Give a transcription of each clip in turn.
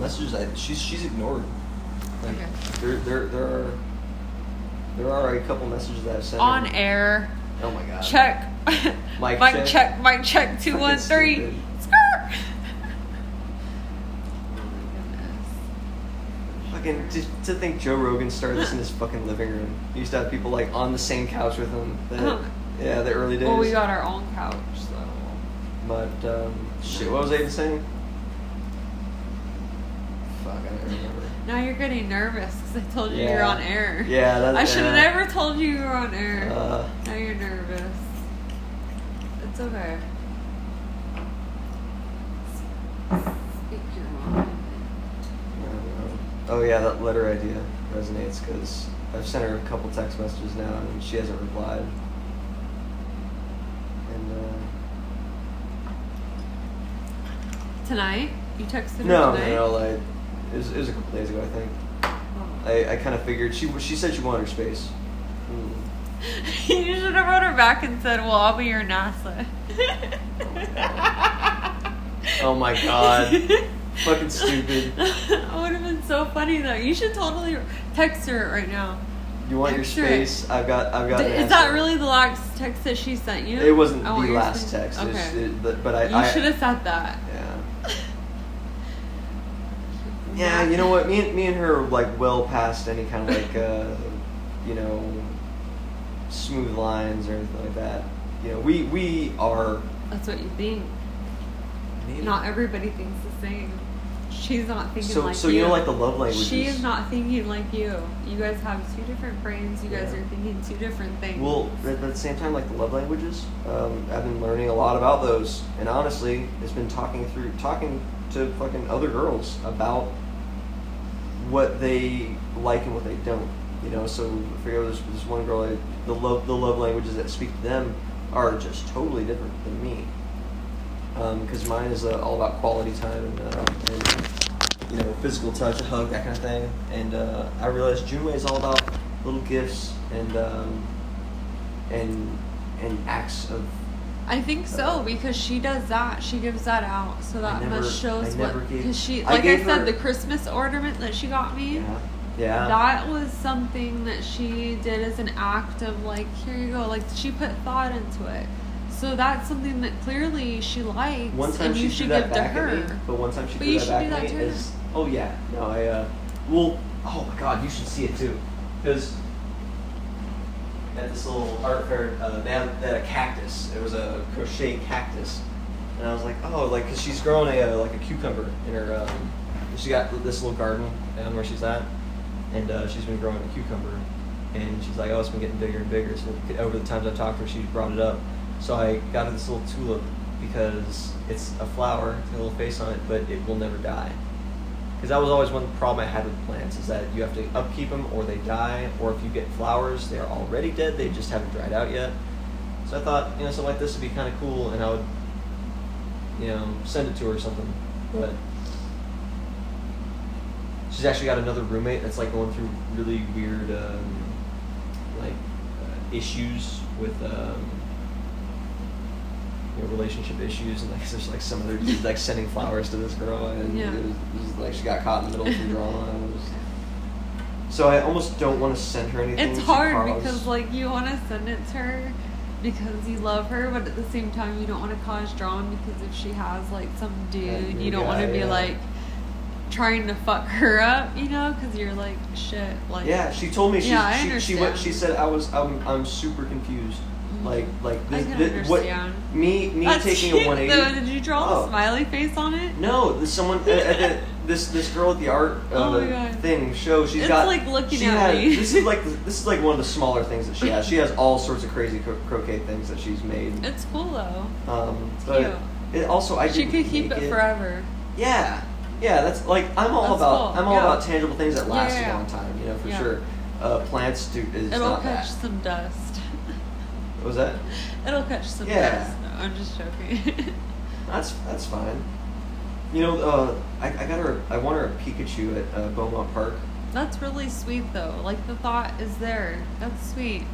messages I she's she's ignored. Like, Okay. There there there are there are a couple messages that I've sent. On her. air. Oh my god. Check. Mic Mic check. check. Mic check. Two one three. Fucking one three. stupid. Skirt. oh my goodness. Fucking to, to think Joe Rogan started this in his fucking living room. He used to have people like on the same couch with him. The, Uh-huh. yeah, the early days. Well, we got our own couch, so. But um, shit, what was I even saying? Fuck, I don't remember. Now you're getting nervous because I told you Yeah. you're on air. Yeah, that's. I should have yeah. never told you you were on air. Uh, now you're nervous. It's okay. Speak your mind. I don't know. Oh yeah, that letter idea resonates because I've sent her a couple text messages now and she hasn't replied. And uh, Tonight? You texted her no, tonight? no, no, like it was, it was a couple days ago, I think. Oh. I, I kind of figured she she said she wanted her space. You should have wrote her back and said, "Well, I'll be your NASA." Oh my God. Fucking stupid. That would have been so funny though. You should totally text her right now. You want your Text her it. space? I've got I've got. Is that really the last text that she sent you? It wasn't I the last text. Okay. it- but- but I you I, should have said that. Yeah. Yeah, you know what? Me and me and her are like well past any kind of like uh, you know smooth lines or anything like that. You know, we we are. That's what you think. Maybe. Not everybody thinks the same. She's not thinking so like so you. you know like the love languages. She is not thinking like you. You guys have two different brains. You guys Yeah. are thinking two different things. Well, at the same time, like the love languages, um, I've been learning a lot about those, and honestly, it's been talking through talking to fucking other girls about what they like and what they don't. You know, so I figure there's this one girl, I, the love the love languages that speak to them are just totally different than me. Because mine is uh, all about quality time and, uh, and you know physical touch, a hug, that kind of thing. And uh, I realized Junwei is all about little gifts and um, and and acts of. I think so because she does that. She gives that out, so that never- must shows what. Because she, like I, gave said, her- the Christmas ornament that she got me. Yeah. Yeah. That was something that she did as an act of like, here you go. Like she put thought into it. So that's something that clearly she likes, One time and you should give to her. me, but one time she But you that should do that me to her. is oh yeah no I uh well oh my god you should see it too because at this little art fair uh, had a cactus. It was a crochet cactus. And I was like oh like because she's growing a uh, like a cucumber in her um, she got this little garden down where she's at and uh, she's been growing a cucumber. And she's like oh it's been getting bigger and bigger. So over the times I've talked to her she brought it up. So I got her this little tulip because it's a flower, it's got a little face on it, but it will never die. Because that was always one problem I had with plants is that you have to upkeep them or they die, or if you get flowers, they are already dead, they just haven't dried out yet. So I thought, you know, something like this would be kind of cool, and I would, you know, send it to her or something. But she's actually got another roommate that's like going through really weird, um, like, uh, issues with. Um, you know, relationship issues and like there's like some other dude like sending flowers to this girl and Yeah. it, was, it was like she got caught in the middle of some drama and it was, so I almost don't want to send her anything. It's hard cause- because like you want to send it to her because you love her, but at the same time you don't want to cause drama because if she has like some dude, new you don't want to be yeah. like trying to fuck her up, you know? Because you're like shit. Like yeah, she told me she Yeah, I she, she went she said I was I'm I'm super confused. Like like I this, can this- what me me That's taking cute, a 180. Though. Did you draw Oh. a smiley face on it? No, this someone uh, uh, this this girl at the art uh, Oh thing show. She's It's got like looking she at had- me. This is like this is like one of the smaller things that she has. She has all sorts of crazy cro- crochet things that she's made. It's cool though. Um, but it also I she could keep make it forever. Yeah, yeah. That's like I'm all That's about cool, I'm all yeah. about tangible things that last Yeah, yeah, a long time. You know for sure. Uh, plants do is It'll not catch that. some dust. What was that? It'll catch some Yeah. No, I'm just joking. That's that's fine. You know, uh, I, I got her. I want her a Pikachu at uh, Beaumont Park. That's really sweet though. Like the thought is there. That's sweet.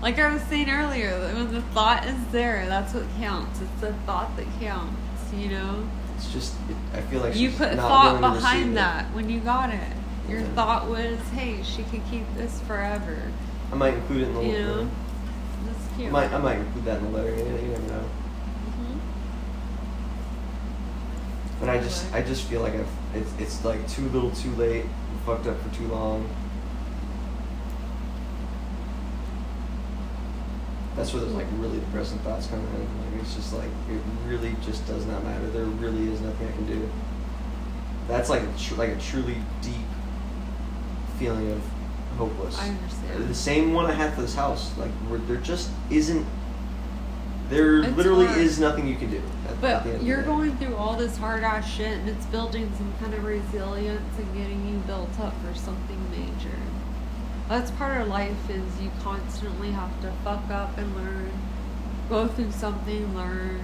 Like I was saying earlier, when the thought is there, that's what counts. It's the thought that counts, you know? it's just it, I feel like you put thought willing to receive behind it. that when you got it. Your Yeah. thought was, hey, she could keep this forever. I might include it in the You know? Cute. might I might include that in the letter. You, you never know. Mhm. But I just I just feel like I've it's it's like too little, too late. Fucked up for too long. That's where those like really depressing thoughts come in. Like it's just like it really just does not matter. There really is nothing I can do. That's like a tr- like a truly deep feeling of hopeless. I understand. The same one I had for this house. Like where there just isn't. There It's literally hard. is nothing you can do. at- at But the you're going through all this hard ass shit and it's building some kind of resilience and getting you built up for something major. That's part of life is you constantly have to fuck up and learn. Go through something, learn.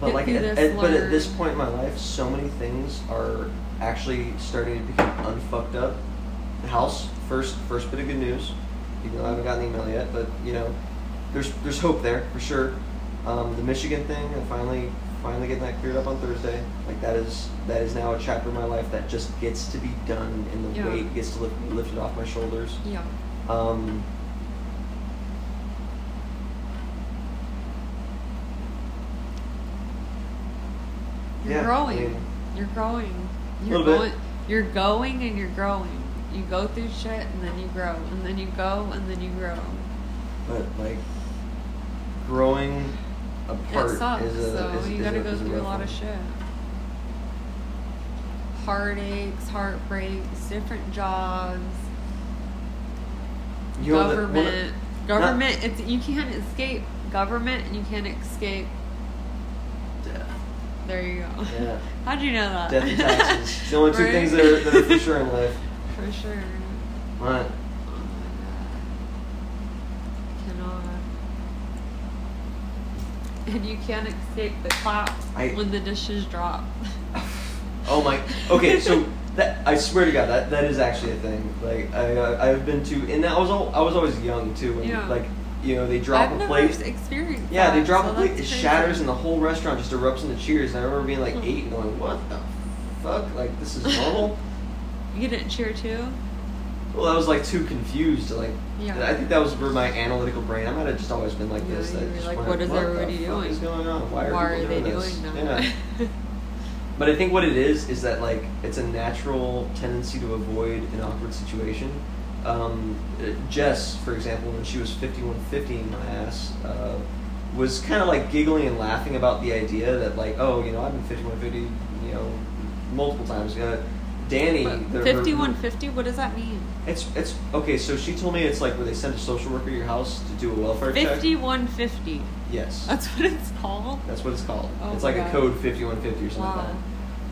But like, at, this, at- but at this point in my life, so many things are actually starting to become unfucked up. The house, first, first bit of good news. Even though I haven't gotten the email yet, but you know, there's there's hope there for sure. Um, the Michigan thing, I finally finally getting that cleared up on Thursday. Like that is that is now a chapter of my life that just gets to be done, and the Yeah. weight gets to lift, lifted off my shoulders. Yeah. Um, You're Yeah, I growing. mean- you're growing. You're Little bit. you're going and you're growing. You go through shit and then you grow. And then you go and then you grow. but like growing apart it sucks, is a so is, you is gotta a, go through a rough lot of shit. Heartaches, heartbreaks, different jobs, You that- one government. government it's you can't escape government and you can't escape death. there you go. Yeah. How'd you know that? Death and taxes. the only two Right? things that are, that are for sure in life. For sure. Right. Oh my god. Cannot. And you can't escape the claps I- when the dishes drop. Oh my. Okay, so that I swear to God, that that is actually a thing. Like I uh, I've been to, and I was all, I was always young too. And Yeah. Like you know they drop I've a never plate. experienced Yeah, they drop so a plate, it crazy. shatters, and the whole restaurant just erupts into cheers. And I remember being like eight and going, "What the fuck? Like this is normal." You didn't cheer too? well, I was like too confused. Like, Yeah. I think that was where my analytical brain. I might have just always been like Yeah, this. you that just like, what is the everybody doing? is going on? Why are, Why people are they this?" doing Yeah. But I think what it is is that like it's a natural tendency to avoid an awkward situation. Um, Jess, for example, when she was 5150 my ass, uh, was kind of like giggling and laughing about the idea that like, oh, you know, I've been 5150, you know, multiple times. Uh, Danny, the- Fifty one fifty, what does that mean? It's it's okay. So she told me it's like where they send a social worker to your house to do a welfare check. Fifty one fifty. Yes, That's what it's called? that's what it's called. Oh it's like a code 5150 or something like that.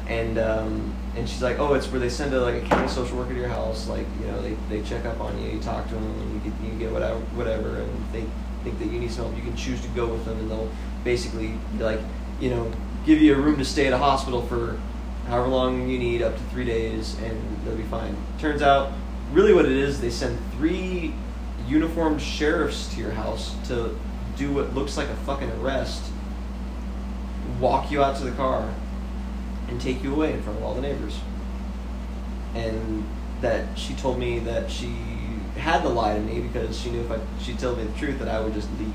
And um, and she's like, oh, it's where they send a like a county social worker to your house. Like you know, they, they check up on you, you talk to them, and you get you get whatever whatever, and they think that you need some help. You can choose to go with them, and they'll basically like you know give you a room to stay at a hospital for however long you need, up to three days, and they'll be fine. Turns out, really, what it is, they send three uniformed sheriffs to your house to do what looks like a fucking arrest, walk you out to the car, and take you away in front of all the neighbors. And that she told me that she had to lie to me because she knew if I, she told me the truth that I would just leave.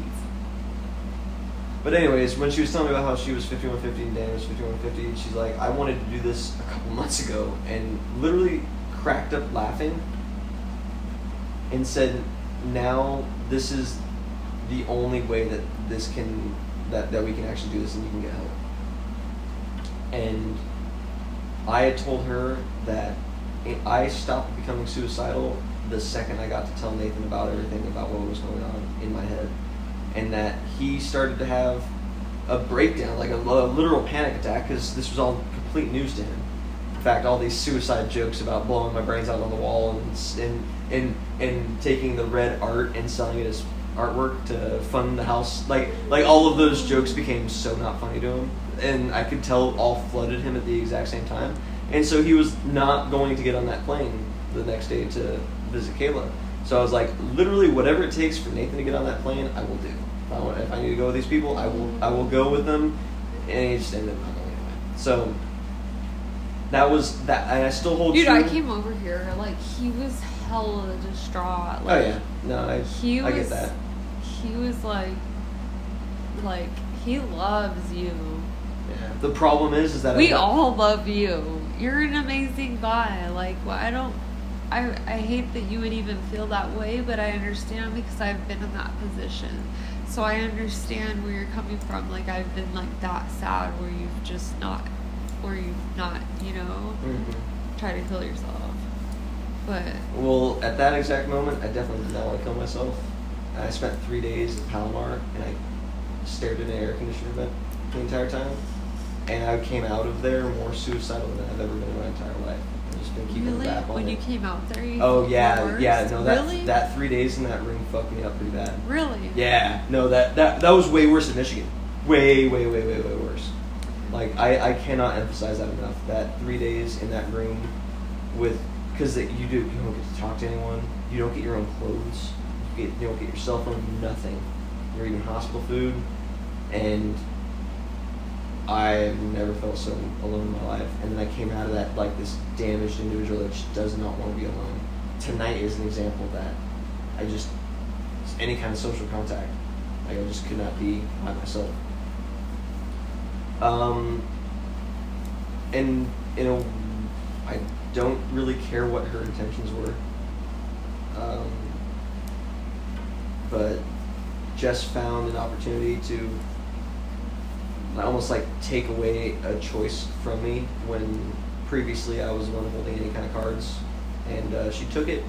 But anyways, when she was telling me about how she was 5150 and Dan was 5150, she's like, I wanted to do this a couple months ago, and literally cracked up laughing and said, now this is the only way that this can that, that we can actually do this and you can get help. And I had told her that I stopped becoming suicidal the second I got to tell Nathan about everything about what was going on in my head, and that he started to have a breakdown, like a, a literal panic attack, because this was all complete news to him. In fact, all these suicide jokes about blowing my brains out on the wall and and and and taking the red art and selling it as artwork to fund the house, like like all of those jokes became so not funny to him, and I could tell all flooded him at the exact same time, and so he was not going to get on that plane the next day to visit Kayla. So I was like, literally, whatever it takes for Nathan to get on that plane, I will do. If I, want, if I need to go with these people, I will. I will go with them, and he just ended up not going anyway. So that was that, and I still hold Dude, true. I came over here like he was hella distraught. Oh Like, yeah, no, I, He I was. get that. He was like, like he loves you. Yeah. The problem is, is that We all love you. You're an amazing guy. Like, well, I don't. I, I hate that you would even feel that way, but I understand because I've been in that position. So I understand where you're coming from. Like I've been like that sad where you've just not, where you've not, you know, Mhm. try to kill yourself. But Well, at that exact moment, I definitely did not want to kill myself. I spent three days in Palomar, and I stared at an air conditioner vent the entire time. And I came out of there more suicidal than I've ever been in my entire life. Been keeping really, back on when it. you came out there, you oh yeah, worse? yeah. No, that really, that three days in that room fucked me up pretty bad. really, Yeah, no, that that that was way worse in Michigan. Way, way, way, way, way worse. Like I, I cannot emphasize that enough. That three days in that room with because you do you don't get to talk to anyone. You don't get your own clothes. You, get, you don't get your cell phone. Nothing. You're eating hospital food, and I've never felt so alone in my life. And then I came out of that like this damaged individual that just does not want to be alone. Tonight is an example of that. I just any kind of social contact. Like I just could not be by myself. Um, and you know, I don't really care what her intentions were. Um, but Jess found an opportunity to almost like take away a choice from me when previously I was the one holding any kind of cards, and uh, she took it,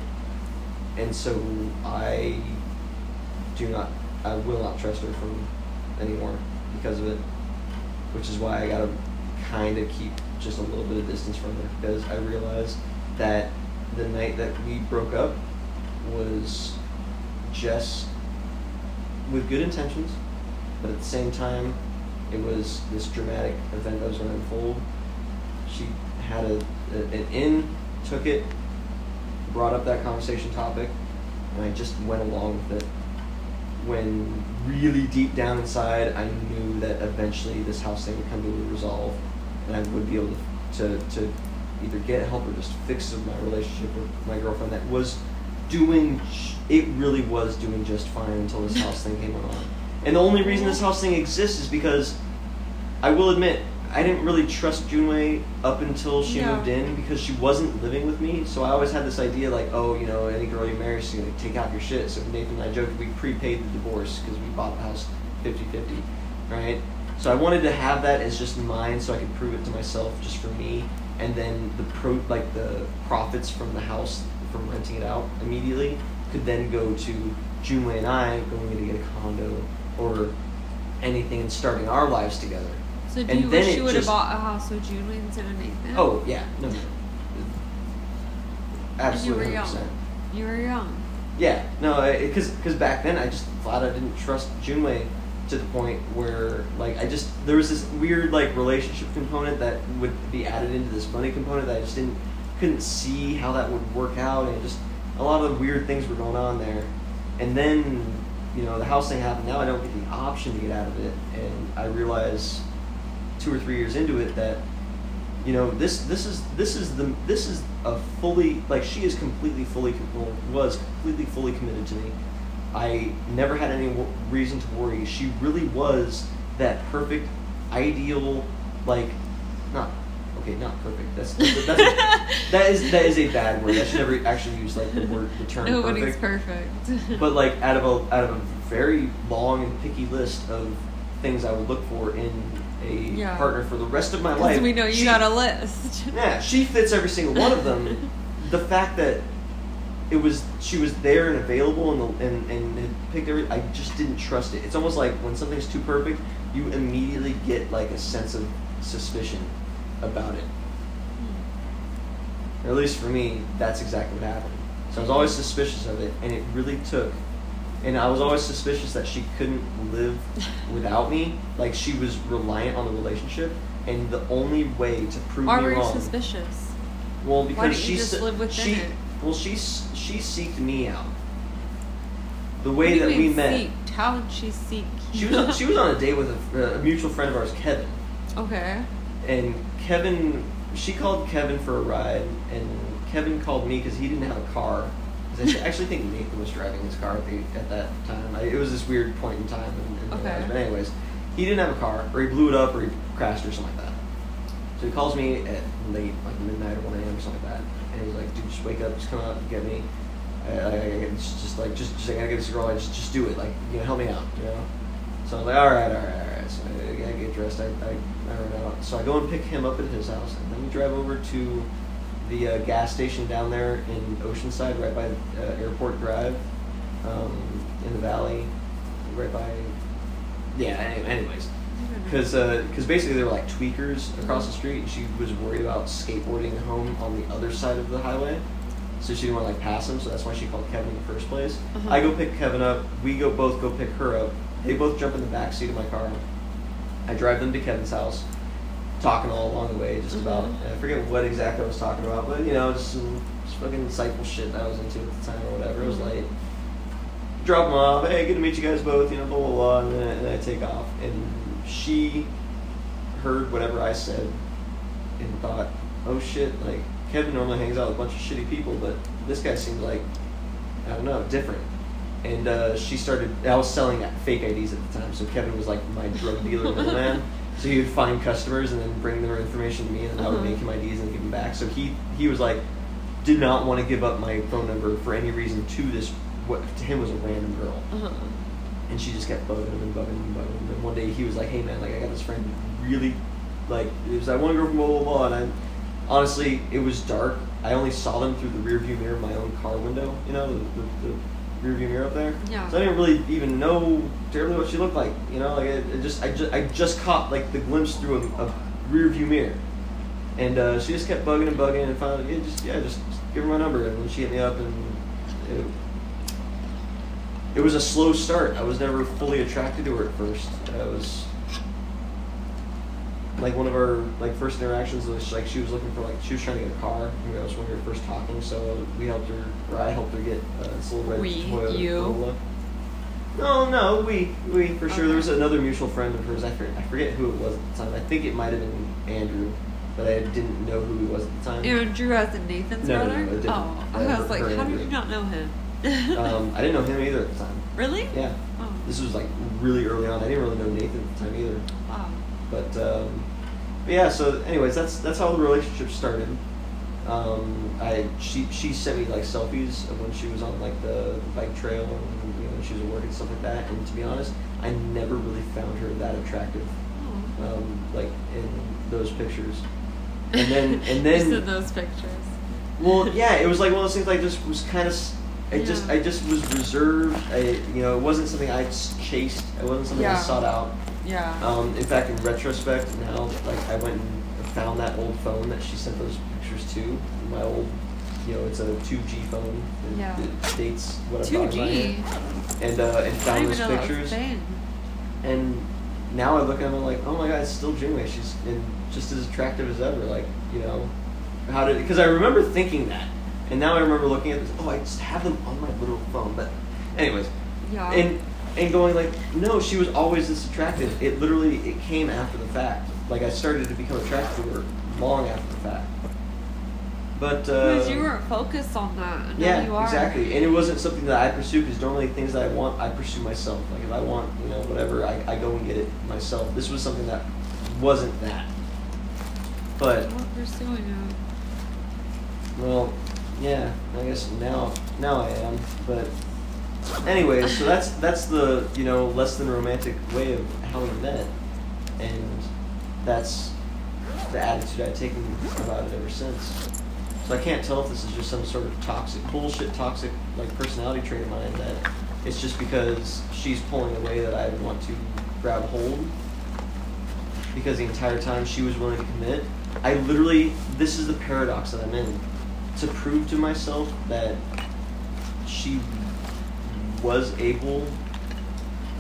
and so I do not, I will not trust her from anymore because of it, which is why I gotta kind of keep just a little bit of distance from her because I realized that the night that we broke up was just with good intentions, but at the same time, it was this dramatic event that was going to unfold. She had a, a an in, took it, brought up that conversation topic, and I just went along with it. When really deep down inside, I knew that eventually this house thing would come to a resolve, and I would be able to, to, to either get help or just fix my relationship with my girlfriend that was doing, it really was doing just fine until this house thing came along. And the only reason this house thing exists is because I will admit I didn't really trust Junwei up until she Yeah. moved in because she wasn't living with me. So I always had this idea like, oh, you know, any girl you marry is gonna take out your shit. So Nathan and I joked we prepaid the divorce because we bought the house 50-50, right? So I wanted to have that as just mine so I could prove it to myself just for me. And then the pro like the profits from the house from renting it out immediately could then go to Junwei and I going to get a condo or anything and starting our lives together. So do And you then wish you would have bought a house with Julie instead of Nathan? Oh yeah, no, no. absolutely, And you were 100%. young. You were young. Yeah, no, uh, because because back then I just flat out didn't trust Junwei to the point where like I just there was this weird like relationship component that would be added into this money component that I just didn't couldn't see how that would work out and just a lot of weird things were going on there, and then you know the house thing happened. Now I don't get the option to get out of it, and I realize two or three years into it that you know this this is this is the this is a fully like she is completely fully well, was completely fully committed to me i never had any wo- reason to worry she really was that perfect ideal like not okay not perfect that's, that's, that's that is that is a bad word i should never actually use like the word the term Nobody's perfect perfect. but like out of a out of a very long and picky list of things I would look for in a Yeah. partner for the rest of my life. we know you she- got a list. Yeah, she fits every single one of them. the fact that it was she was there and available and the, and and had picked every I just didn't trust it. It's almost like when something's too perfect, you immediately get like a sense of suspicion about it. Or at least for me, that's exactly what happened. So I was always suspicious of it, and it really took. And I was always suspicious that she couldn't live without me. Like she was reliant on the relationship, and the only way to prove Why me were you wrong. suspicious? Well, because Why didn't she you just live within she, it? Well, she she seeked me out. The way that we met, Seeked? How did she seek? she was on, she was on a date with a, a mutual friend of ours, Kevin. okay. and Kevin she called Kevin for a ride, and Kevin called me because he didn't have a car. I actually think Nathan was driving his car at, the, at that time. I, it was this weird point in time. In, in Okay. But anyways, he didn't have a car, or he blew it up, or he crashed, or something like that. So he calls me at late, like midnight or 1 a.m. or something like that, and he's like, "Dude, just wake up, just come out and get me." I, I, I, it's just like, just, just I gotta get this girl. I just, just do it. Like, you know, help me out. You know. So I'm like, all right, all right, all right. So I, I get dressed. I, I, I run out. So I go and pick him up at his house, and then we drive over to the uh, gas station down there in Oceanside, right by uh, Airport Drive, um, in the valley, right by. Yeah. Anyways, because because basically they were like tweakers across the street. and She was worried about skateboarding home on the other side of the highway, so she didn't want to like pass him. So that's why she called Kevin in the first place. Uh-huh. I go pick Kevin up. We go both go pick her up. They both jump in the back seat of my car. I drive them to Kevin's house, talking all along the way, just about. Mhm. I forget what exactly I was talking about, but you know, just some just fucking insightful shit that I was into at the time or whatever. It was Mhm. late. Drop them off. Hey, good to meet you guys both. You know, blah blah blah, and then, and then I take off. And she heard whatever I said and thought, oh shit, like Kevin normally hangs out with a bunch of shitty people, but this guy seemed like I don't know, different. And uh, she started. I was selling fake IDs at the time, so Kevin was like my drug dealer middleman. So he would find customers and then bring their information to me, and I would Uh-huh. make him IDs and give them back. So he he was like, did not want to give up my phone number for any reason to this. What to him was a random girl, Uh-huh. and she just kept bugging him and bugging him and bugging him. And one day he was like, "Hey man, like I got this friend really, like it was that one girl from blah blah blah." And I, honestly, it was dark. I only saw them through the rear view mirror of my own car window. You know, the, the, the rear view mirror up there. Yeah. So I didn't really even know terribly what she looked like. You know, like it, it just I just I just caught like the glimpse through a, a rear view mirror. And uh, she just kept bugging and bugging, and finally, yeah, just yeah, just, just give her my number. And then she hit me up, and it, it was a slow start. I was never fully attracted to her at first. I was like one of our like first interactions was like she was looking for like she was trying to get a car. You know, that was when we were first talking, so we helped her, or I helped her get uh, this little red We? Toyota You? Corolla. No, no, we, we for sure. There was another mutual friend of hers. I forget, I forget who it was at the time. I think it might have been Andrew, but I didn't know who he was at the time. Andrew as in Nathan's No, no, brother? no, it didn't. oh, Uh, I was like, how did you not know him? um, I didn't know him either at the time. really? Yeah, Oh, this was like really early on. I didn't really know Nathan at the time either. wow. But, um, but yeah, so anyways, that's that's how the relationship started. Um, I she she sent me like selfies of when she was on like the bike trail and you know when she was at work and stuff like that. And to be honest, I never really found her that attractive, Oh. um, like in those pictures. And then and then those pictures. well, yeah, it was like one of those things. I just was kind of, I just, I just was reserved. I, you know, it wasn't something I chased. It wasn't something I sought out. Yeah. Um, in fact, in retrospect, now, like I went and found that old phone that she sent those pictures to. My old, you know, it's a 2G phone. It, Yeah. it dates what I Two G. And uh, and found those even know that was a pictures. And now I look at them and I'm like, oh my god, it's still Junwei. She's and just as attractive as ever. Like, you know, how did? Because I remember thinking that, and now I remember looking at this. Oh, I just have them on my little phone. But, anyways, Yeah. and and going like, no, she was always this attractive. It literally it came after the fact. Like I started to become attracted to her long after the fact. But uh, because you weren't focused on that. yeah, you are. exactly. And it wasn't something that I pursue because normally things that I want, I pursue myself. Like if I want, you know, whatever, I, I go and get it myself. This was something that wasn't that. But I'm not pursuing it. well, yeah, I guess now now I am. But anyways, so that's that's the you know less than romantic way of how we met, and that's the attitude I've taken about it ever since. So I can't tell if this is just some sort of toxic bullshit, toxic like personality trait of mine that it's just because she's pulling away that I want to grab hold. Because the entire time she was willing to commit, I literally this is the paradox that I'm in. To prove to myself that she was able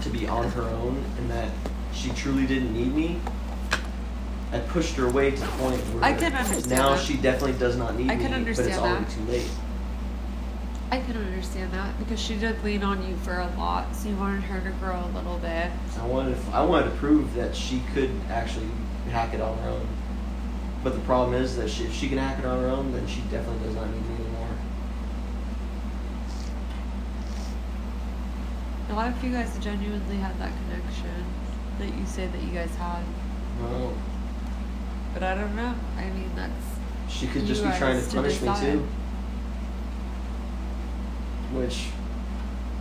to be on her own and that she truly didn't need me, I pushed her away to the point where I can understand now that. she definitely does not need I me, can but it's understand already that. too late. I can understand that because she did lean on you for a lot, so you wanted her to grow a little bit. I wanted to, I wanted to prove that she could actually hack it on her own. But the problem is that she, if she can hack it on her own, then she definitely does not need me anymore. A lot of you guys genuinely had that connection that you say that you guys had. Well, But I don't know. I mean, that's she could just be trying to to punish me too. Which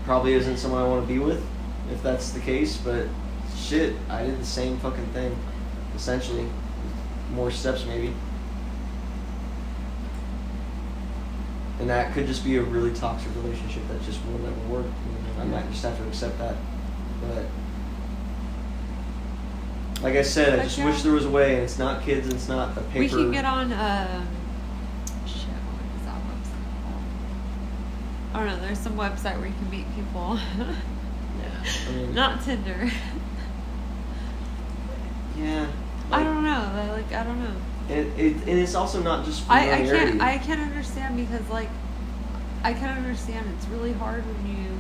probably isn't someone I want to be with, if that's the case. But shit, I did the same fucking thing, essentially. More steps maybe. And that could just be a really toxic relationship that just will never work. You know, I might just have to accept that. But like I said, I just wish there was a way, and it's not kids, and it's not a paper. we can get on. Um, shit, what is that website called? I don't know. There's some website where you can meet people. Yeah, I mean, Not Tinder. Yeah. I don't know. Like I don't know. It, it, and it's also not just I, I can't I can't understand because like I can understand it's really hard when you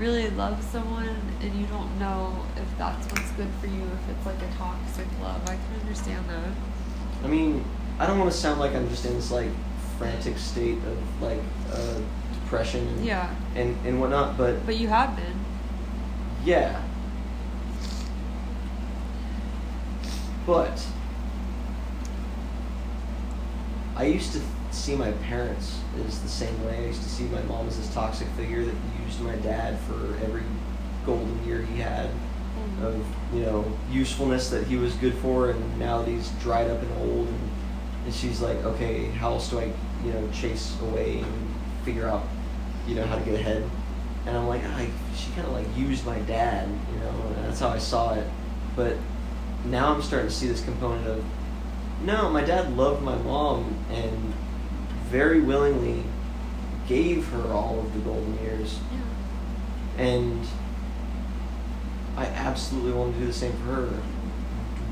really love someone and you don't know if that's what's good for you if it's like a toxic love. I can understand that. I mean, I don't want to sound like I'm just in this like frantic state of like uh, depression and, yeah. and and whatnot, but but you have been. Yeah. But I used to see my parents is the same way. I used to see my mom as this toxic figure that used my dad for every golden year he had mm-hmm. of you know usefulness that he was good for, and now that he's dried up and old, and, and she's like, okay, how else do I you know chase away and figure out you know how to get ahead? And I'm like, I, she kind of like used my dad, you know, and that's how I saw it. But now I'm starting to see this component of, no, my dad loved my mom and very willingly gave her all of the golden years yeah and I absolutely want to do the same for her,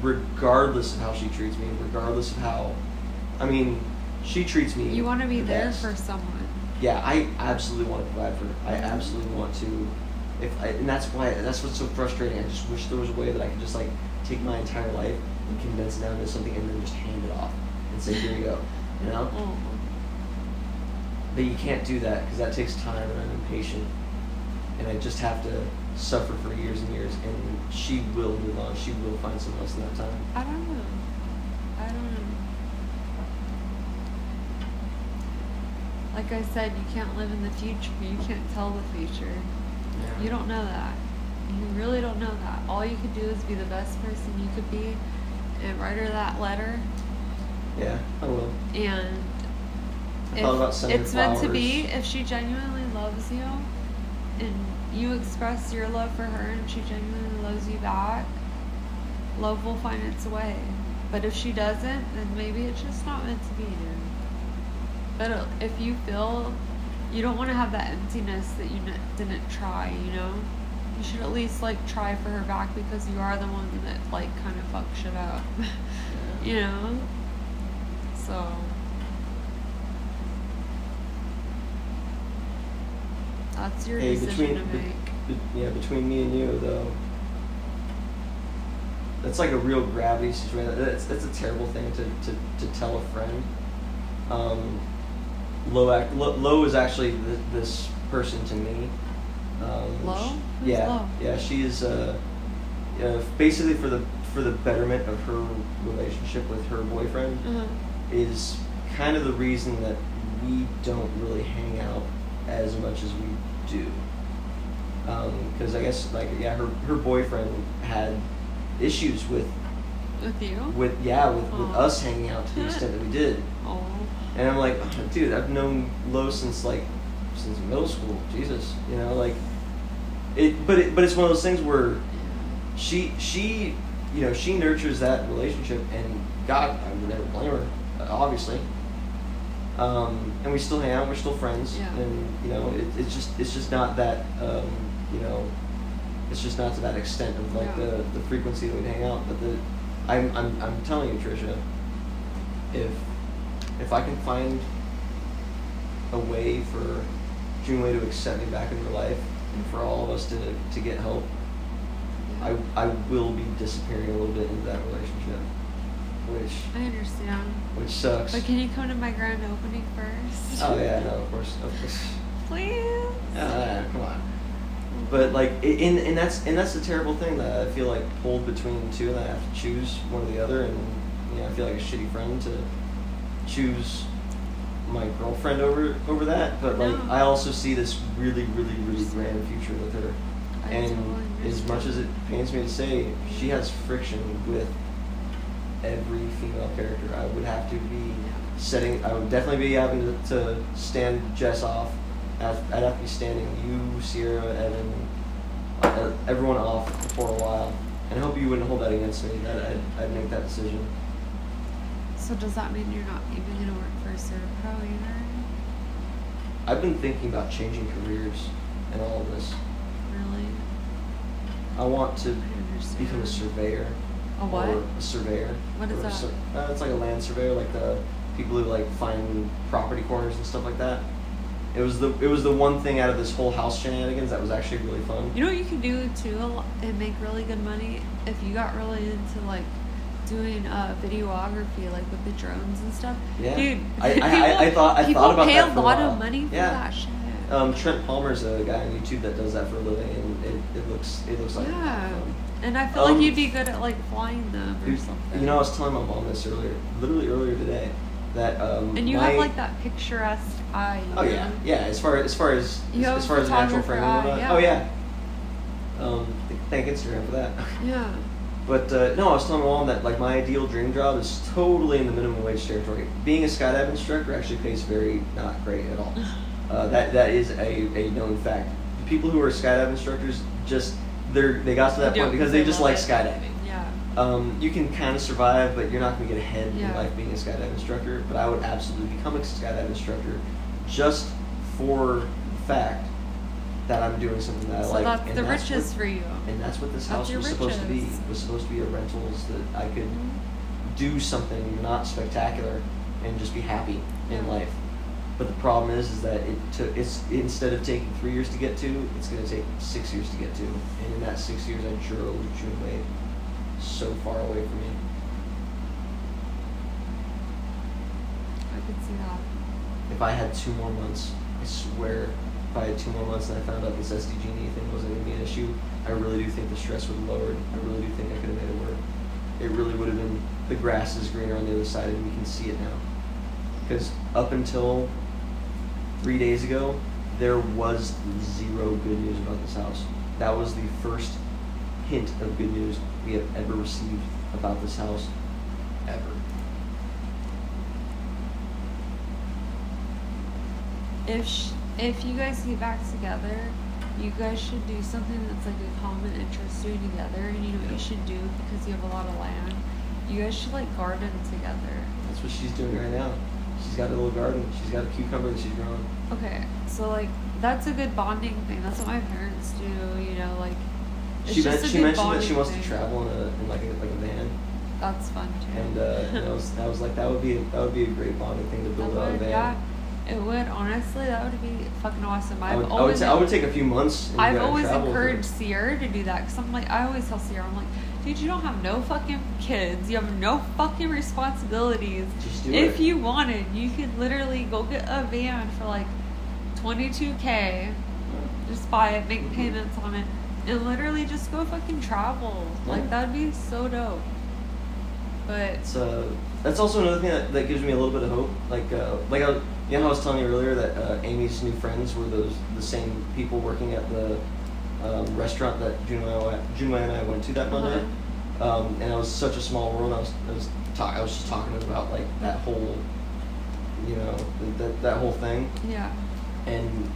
regardless of how she treats me, regardless of how. I mean, she treats me. you want to be the there best. for someone Yeah, I absolutely want to provide for her. I absolutely want to. If I, and that's why that's what's so frustrating. I just wish there was a way that I could just like take my entire life and condense it down into something and then just hand it off and say, "Here you go," you know. Oh, But you can't do that because that takes time and I'm impatient. And I just have to suffer for years and years. And she will move on. She will find someone else in that time. I don't know I don't know like I said you can't live in the future you can't tell the future Yeah. You don't know that. You really don't know that. All you could do is be the best person you could be and write her that letter. Yeah, I will. And I if thought about sending it's meant to be, if she genuinely loves you and you express your love for her and she genuinely loves you back, love will find its way. But if she doesn't, then maybe it's just not meant to be, dude. But uh, if you feel you don't want to have that emptiness that you n- didn't try, you know? You should at least like try for her back because you are the one that like kind of fucked shit up. you know? So that's your Hey, decision between to make. be- yeah, between me and you though, that's like a real gravity situation. That's that's a terrible thing to, to, to tell a friend. Um, Lo, ac- Lo, Lo is actually th- this person to me. Um, Lo? sh- Who's yeah, Lo? yeah. She is uh, uh, basically for the for the betterment of her relationship with her boyfriend Uh-huh. is kind of the reason that we don't really hang out as much as we do. Um, because I guess like yeah, her her boyfriend had issues with With you? with yeah with, with us hanging out to the extent that we did. oh. And I'm like, "Oh, dude, I've known Lo since like since middle school. Jesus, you know, like it. But it, but it's one of those things where she she you know she nurtures that relationship, and God, I would never blame her, obviously. Um, and we still hang out. We're still friends, Yeah. and you know, it, it's just it's just not that um, you know, it's just not to that extent of like Yeah. the the frequency that we hang out. But the I'm I'm I'm telling you, Trisha, if if I can find a way for Junwei to accept me back in her life and for all of us to, to get help, I, I will be disappearing a little bit into that relationship. Which I understand. which sucks. But can you come to my grand opening first? Oh yeah, no, of course, of course. Please. Yeah, come on. But like, in and that's and that's the terrible thing that I feel like pulled between the two, and I have to choose one or the other, and you know, I feel like a shitty friend to choose my girlfriend over over that. But like, No. I also see this really, really, really grand future with her, I and totally as much as it pains me to say, she has friction with every female character. I would have to be setting. I would definitely be having to, to stand Jess off. I'd, I'd have to be standing you, Sierra, Evan, uh, everyone off for a while. And I hope you wouldn't hold that against me. That I'd, I'd make that decision. So does that mean you're not even gonna work for a Servpro either? I've been thinking about changing careers and all of this. Really? I want to I become a surveyor. A what? Or a surveyor. What is that? sur- uh, it's like a land surveyor, like the people who like find property corners and stuff like that. It was the it was the one thing out of this whole house shenanigans that was actually really fun. You know what you can do too and make really good money if you got really into like doing uh, videography, like with the drones and stuff. Yeah. Dude, I- I- people, I- I thought- I people thought about pay that a lot while. of money for Yeah. that shit. Um, Trent Palmer's a guy on YouTube that does that for a living, and it, it looks it looks like yeah, fun. and I feel Um, like you'd be good at like flying them or something. You know, I was telling my mom this earlier, literally earlier today, that um. and you my- have like that picturesque eye. Oh yeah, know? yeah. As far as as far as You have as far as natural frame yeah. Oh yeah. Um, th- thank Instagram for that. Yeah. But uh, no, I was telling my mom that like my ideal dream job is totally in the minimum wage territory. Being a skydive instructor actually pays very not great at all. Uh, that that is a, a known fact. The people who are skydive instructors just they're they got to that They point because they they just like it. skydiving. Yeah. Um, you can kind of survive, but you're not going to get ahead in Yeah. life being a skydive instructor. But I would absolutely become a skydive instructor just for the fact that I'm doing something that I like. that's and the that's riches what, for you. And that's what this house was supposed to be. It was supposed to be a rentals that I could Mhm. do something not spectacular and just be happy in life. But the problem is, is that it took. It's instead of taking three years to get to, it's going to take six years to get to. And in that six years, I drove Junwei so far away from me. I could see that. If I had two more months, I swear, if I had two more months and I found out this SDG&E thing wasn't going to be an issue, I really do think the stress would have lowered. I really do think I could have made it work. It really would have been the grass is greener on the other side, and we can see it now. Because up until three days ago, there was zero good news about this house. That was the first hint of good news we have ever received about this house, ever. If sh- if you guys get back together, you guys should do something that's like a common interest doing together. And you know what you should do because you have a lot of land. You guys should like garden together. That's what she's doing right now. She's got a little garden. She's got a cucumber that she's growing. Okay, so like that's a good bonding thing. That's what my parents do. You know, like it's She, a she mentioned that she wants thing. to travel in a in like a like a van, That's fun too. and uh, and I was I was like that would be that would be a great bonding thing to build out a van. yeah, it would. Honestly, that would be fucking awesome. I I've would, I would, always I would take a few months. I've always travel with her. encouraged Sierra to do that because I'm like, I always tell Sierra, I'm like, dude, you don't have no fucking kids. You have no fucking responsibilities. Just do if it. you wanted, you could literally go get a van for like 22k, just buy it, make Mhm. payments on it, and literally just go fucking travel. Like that'd be so dope. But uh, that's also another thing that, that gives me a little bit of hope. Like uh, like I, was- you know how I was telling you earlier that uh, Amy's new friends were those the same people working at the um, restaurant that Junwei and I went to that Monday. Uh-huh. Um, and it was such a small world. I was I was talk, I was just talking about like that whole you know that that whole thing yeah, and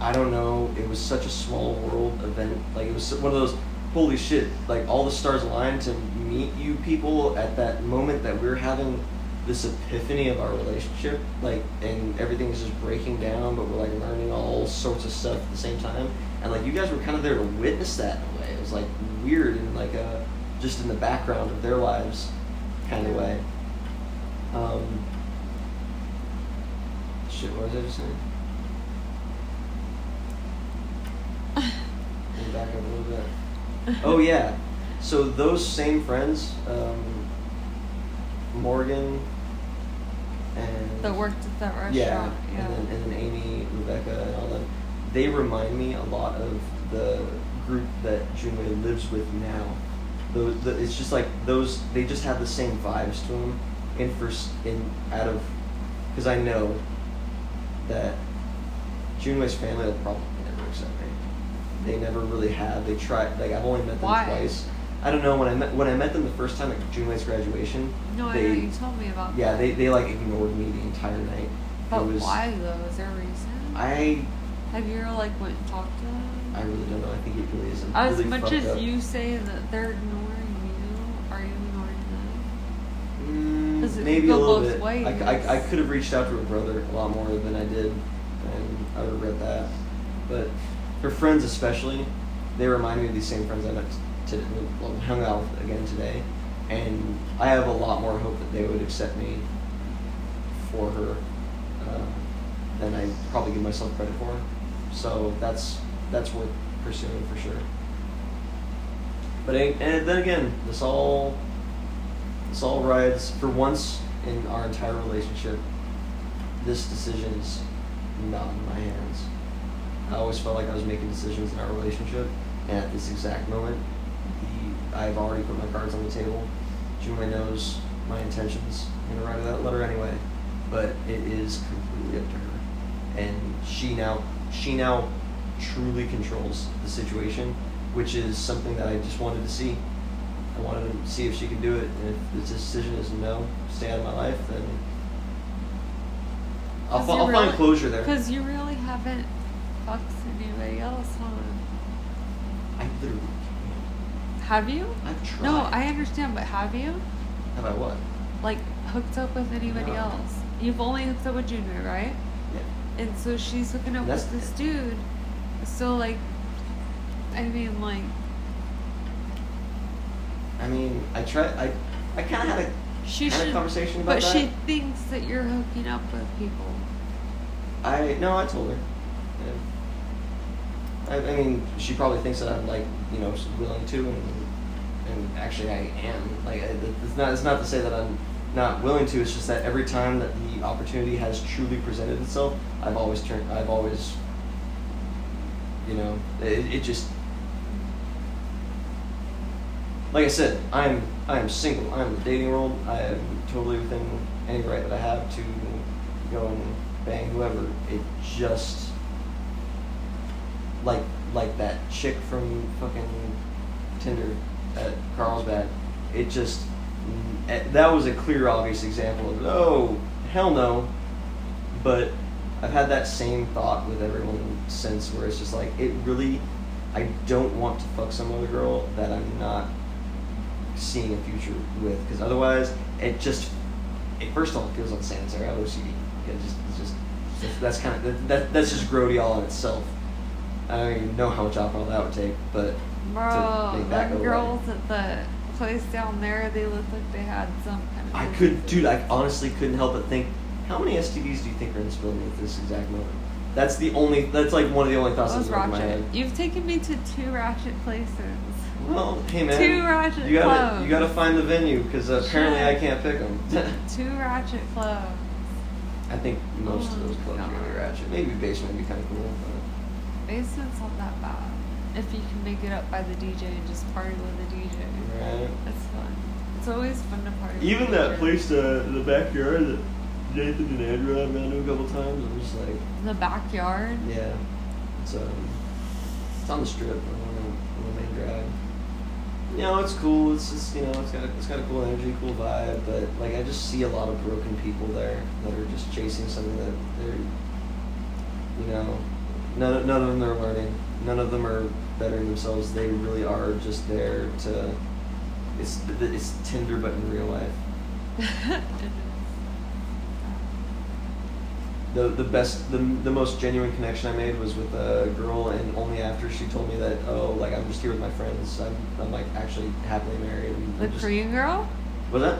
I don't know. It was such a small world event. Like it was one of those holy shit. Like all the stars aligned to meet you people at that moment that we're having this epiphany of our relationship. Like and everything is just breaking down, but we're like learning all sorts of stuff at the same time. And like you guys were kind of there to witness that in a way. It was like weird and like a just in the background of their lives kind of way. Um, shit, what was I just saying? Let me back up a little bit. Oh yeah, so those same friends, um, Morgan and That worked at that restaurant. yeah, Yeah. and then and then Amy, Rebecca, and all them. They remind me a lot of the group that Junwei lives with now. Those, the, it's just like those. They just have the same vibes to them. And first, in out of, because I know that Junwei's family will probably never accept me. They never really have. They tried. Like I've only met them Why? twice. I don't know when I met when I met them the first time at Junwei's graduation. no, I they, know you told me about yeah, that. they, they like ignored me the entire night. But was, why though? Is there a reason? I Have you ever like went and talked to them? I really don't know. I think it really is. As really much as up. you say that they're ignoring you, are you ignoring them? Mm, maybe a little bit. ways? I, I, I could have reached out to her brother a lot more than I did, and I regret that. But her friends, especially, they remind me of these same friends I met today, well, hung out with again today, and I have a lot more hope that they would accept me for her uh, than I probably give myself credit for. So that's that's worth pursuing for sure. But and then again, this all this all rides for once in our entire relationship. This decision is not in my hands. I always felt like I was making decisions in our relationship, and at this exact moment, he, I've already put my cards on the table. Junwei knows my intentions. I'm gonna write that letter anyway, but it is completely up to her, and she now she now truly controls the situation, which is something that I just wanted to see. I wanted to see if she could do it, and if the decision is no, stay out of my life, then I'll, you I'll really- find closure there. Because you really haven't fucked anybody else, huh? I literally, Have you? I've tried. No, I understand, but have you? Have I what? Like, hooked up with anybody No. else? You've only hooked up with Junwei, right? Yeah. And so she's hooking up That's- with this dude. So, like, I mean, like, I mean, I try. I, I kind of had a she had a conversation about But that. she thinks that you're hooking up with people. I no, I told her. Yeah. I, I mean, she probably thinks that I'm like you know willing to, and and actually I am. Like I- it's not it's not to say that I'm not willing to. It's just that every time that the opportunity has truly presented itself, I've always turned. I've always, you know, it, it just. Like I said, I'm I am single. I'm in the dating world. I am totally within any right that I have to go and bang whoever. It just like like that chick from fucking Tinder at Carlsbad. It just eh, that was a clear, obvious example of oh hell no. But I've had that same thought with everyone since, where it's just like it really. I don't want to fuck some other girl that I'm not seeing a future with, because otherwise it just it first of all it feels unsanitary. I have OCD. It just, it's just that's, that's kind of that, that, that's just grody all in itself. I don't even know how much alcohol that would take, but Bro, make that go girls at the place down there, they looked like they had some kind of. I could, dude. I honestly couldn't help but think, how many STDs do you think are in this building at this exact moment? That's the only. That's like one of the only thoughts That that's was going through my ratchet. head. You've taken me to two ratchet places. Well, hey man, Two ratchet you gotta clubs. you gotta find the venue because apparently I can't pick them. Two ratchet clubs. I think most Oh, of those clubs are gonna be God. ratchet. Maybe basement would be kind of cool. Basement's not that bad. If you can make it up by the DJ and just party with the DJ. But, right. It's fun. It's always fun to party Even the that DJ. place uh, the backyard that Nathan and Andrew I've been to a couple times. I'm just like, In the backyard. yeah, it's um, it's on the strip, on the, on the main drive. You know, it's cool. It's just you know, it's got a, it's got a cool energy, cool vibe. But like, I just see a lot of broken people there that are just chasing something that they're, you know, none none of them are learning. None of them are bettering themselves. They really are just there to. It's it's Tinder, but in real life. The the best the, the most genuine connection I made was with a girl and only after she told me that oh like I'm just here with my friends I'm, I'm like actually happily married and The just, Korean girl? was that?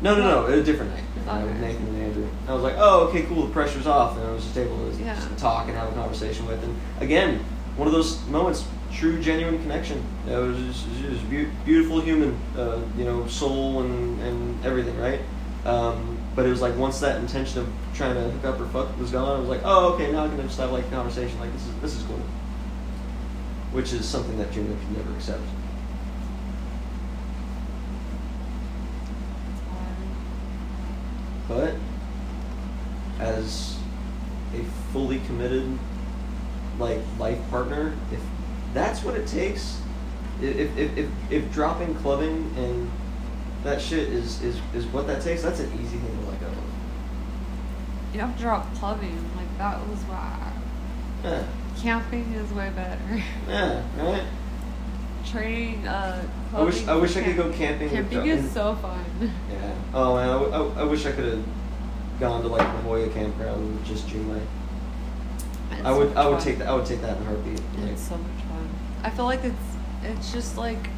No no no It was a different night. Uh, with Nathan and Andrew. I was like oh okay cool the pressure's off and I was just able to Yeah. just talk and have a conversation with and again one of those moments true genuine connection. It was just, just beau- beautiful human uh, you know soul and, and everything right? Um, but it was like once that intention of trying to hook up or fuck was gone, I was like, oh, okay, now I can just have like a conversation. Like this is this is cool, which is something that Junwei could never accept. But as a fully committed like life partner, if that's what it takes, if if, if, if dropping clubbing and that shit is, is, is what that takes, that's an easy thing to let go of. You have to drop clubbing. Like that was why. Yeah. Camping is way better. Yeah, right? Trading uh I wish I wish I could go camping. Camping dro- is so fun. Yeah. Oh man, I, w- I w- I wish I could have gone to like La Jolla campground with just Junwei. It's I would much I would fun. take that I would take that in a heartbeat. Like, It's so much fun. I feel like it's it's just like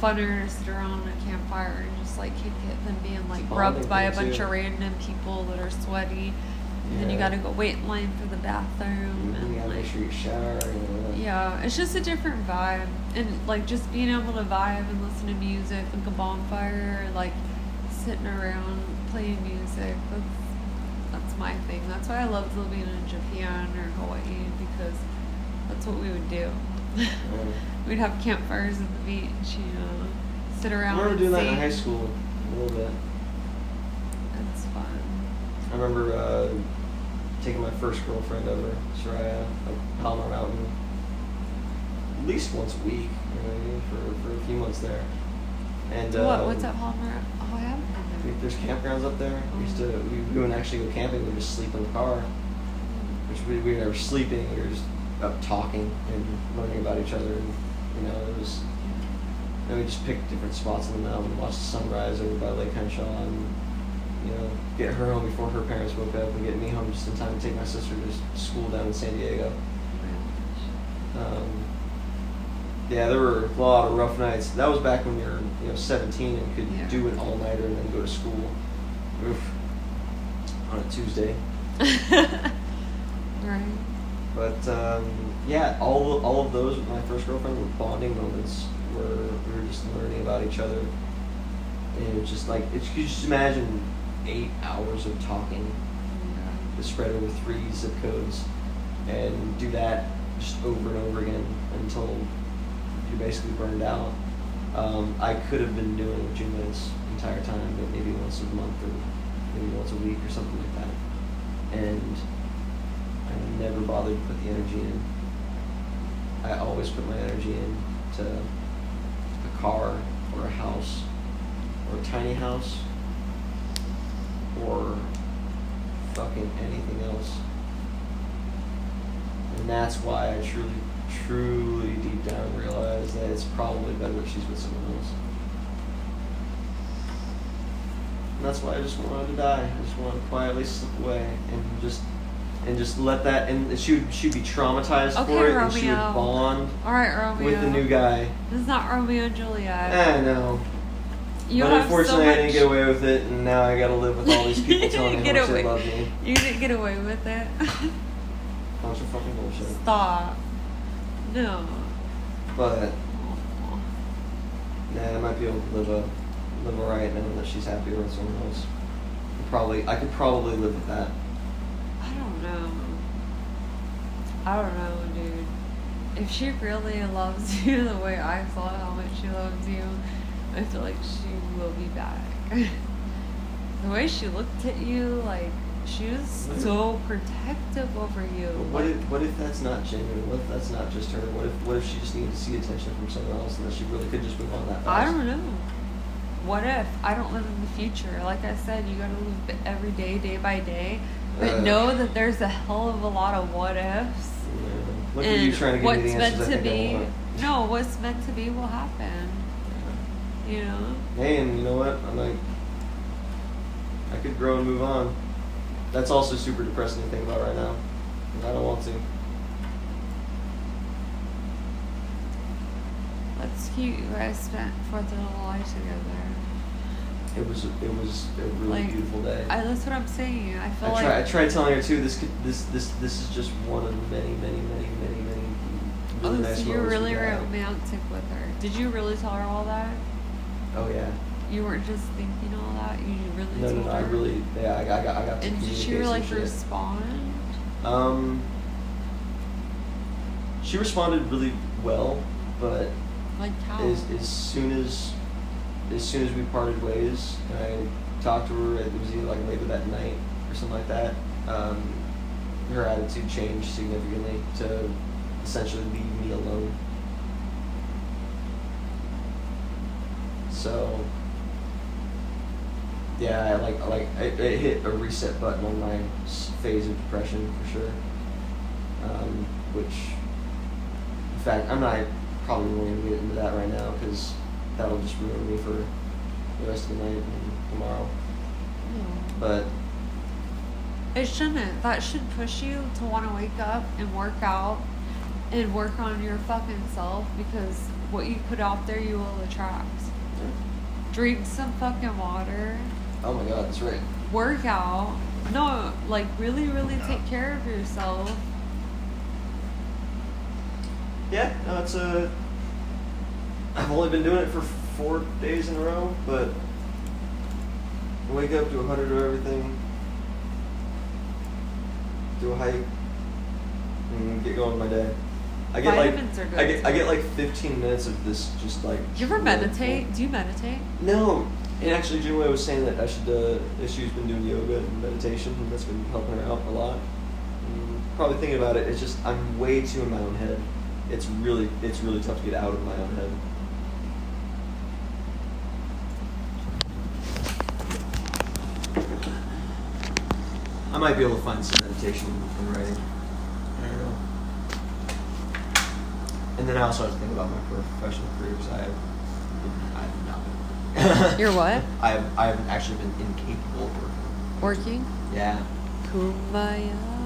funner to sit around a campfire and just like kick it than being like oh, rubbed by a bunch too. of random people that are sweaty. And then you gotta go wait in line for the bathroom you and gotta like make sure you shower. You yeah, it's just a different vibe. And like just being able to vibe and listen to music, like a bonfire, like sitting around playing music. That's that's my thing. That's why I love living in Japan or Hawaii because that's what we would do. We'd have campfires at the beach, you know, sit around. I remember doing that in high school a little bit. It's fun. I remember uh, taking my first girlfriend over Soraya, like Palomar Mountain, at least once a week, you know I mean, for, for a few months there. And what? um, What's that, Palmer? Oh, I haven't I been think There's campgrounds up there. We used to we, we wouldn't actually go camping. We would just sleep in the car, which we, we were never sleeping. We were just up talking and learning about each other. And you know, it was. And we just picked different spots in the mountain, and watch the sunrise over by Lake Henshaw, and you know, get her home before her parents woke up, and get me home just in time to take my sister to school down in San Diego. Um, yeah, there were a lot of rough nights. That was back when you were, you know, 17 and could Yeah. do an all nighter and then go to school. Oof. On a Tuesday. right. But um, yeah, all all of those with my first girlfriend were bonding moments where we were just learning about each other, and it was just like it's, you just imagine eight hours of talking spread over three zip codes, and do that just over and over again until you're basically burned out. Um, I could have been doing what June this entire time, but maybe once a month or maybe once a week or something like that. And I never bothered to put the energy in. I always put my energy into a car or a house or a tiny house or fucking anything else. And that's why I truly, truly deep down realize that it's probably better if she's with someone else. And that's why I just wanted to die. I just wanted to quietly slip away and just and just let that and she would she'd be traumatized Okay, for it and she would Romeo. bond All right, Romeo. with the new guy. This is not Romeo and Juliet. I know. you but so unfortunately much. I didn't get away with it and now I gotta live with all these people telling me how get much they away- love me. You didn't get away with it. Bunch of fucking bullshit. Stop. No. But nah, I might be able to live a live alright knowing that she's happier with someone else. Probably I could probably live with that. I don't know. I don't know, dude. If she really loves you the way I thought how much she loves you, I feel like she will be back. the way she looked at you, like she was What if- so protective over you. What like, if what if that's not genuine? What if that's not just her? What if what if she just needed to see attention from someone else and that she really could just move on that fast? I don't know. What if I don't live in the future? Like I said, you gotta live every day, day by day. But Uh. know that there's a hell of a lot of what ifs. Yeah. And you trying to give what's the meant to be, no, what's meant to be will happen. You know. Hey, and you know what? I'm like, I could grow and move on. That's also super depressing to think about right now. I don't want to. That's cute. You guys spent Fourth of July together. It was it was a really Like, beautiful day. I, that's what I'm saying. I I, feel try, like I tried telling her too. This could, this this this is just one of many many many many many oh, really nice so you're really romantic with her. Did you really tell her all that? Oh yeah. You weren't just thinking all that. You really No, no, no. I her? really, yeah, I, got- I got, I got. And did she like shit. respond? Um, she responded really well, but Like how? as, as soon as as soon as we parted ways I talked to her, it was either like later that night or something like that. Um, her attitude changed significantly to essentially leave me alone. So yeah, I like like it, it hit a reset button on my phase of depression for sure. Um, which, in fact, I'm not probably going to get into that right now because that'll just ruin me for the rest of the night and tomorrow. No. But It shouldn't. That should push you to want to wake up and work out and work on your fucking self because what you put out there, you will attract. Drink some fucking water. oh my god, that's right. Work out. No, like really, really take care of yourself. Yeah, no, it's a. I've only been doing it for four days in a row, but I wake up, do a hundred of everything, do a hike, and get going with my day. I get Vitamins like are good, I get I get like 15 minutes of this just like. You ever meditate? Do you meditate? No, and actually, Junwei was saying that I should. Uh, she's been doing yoga and meditation, and that's been helping her out a lot. And probably thinking about it, it's just I'm way too in my own head. It's really, it's really tough to get out of my own head. Might be able to find some meditation in writing. I don't know. And then I also have to think about my professional career because I have, I have not been. You're what? I have, I have actually been incapable of working. Working? Yeah. Kumbaya.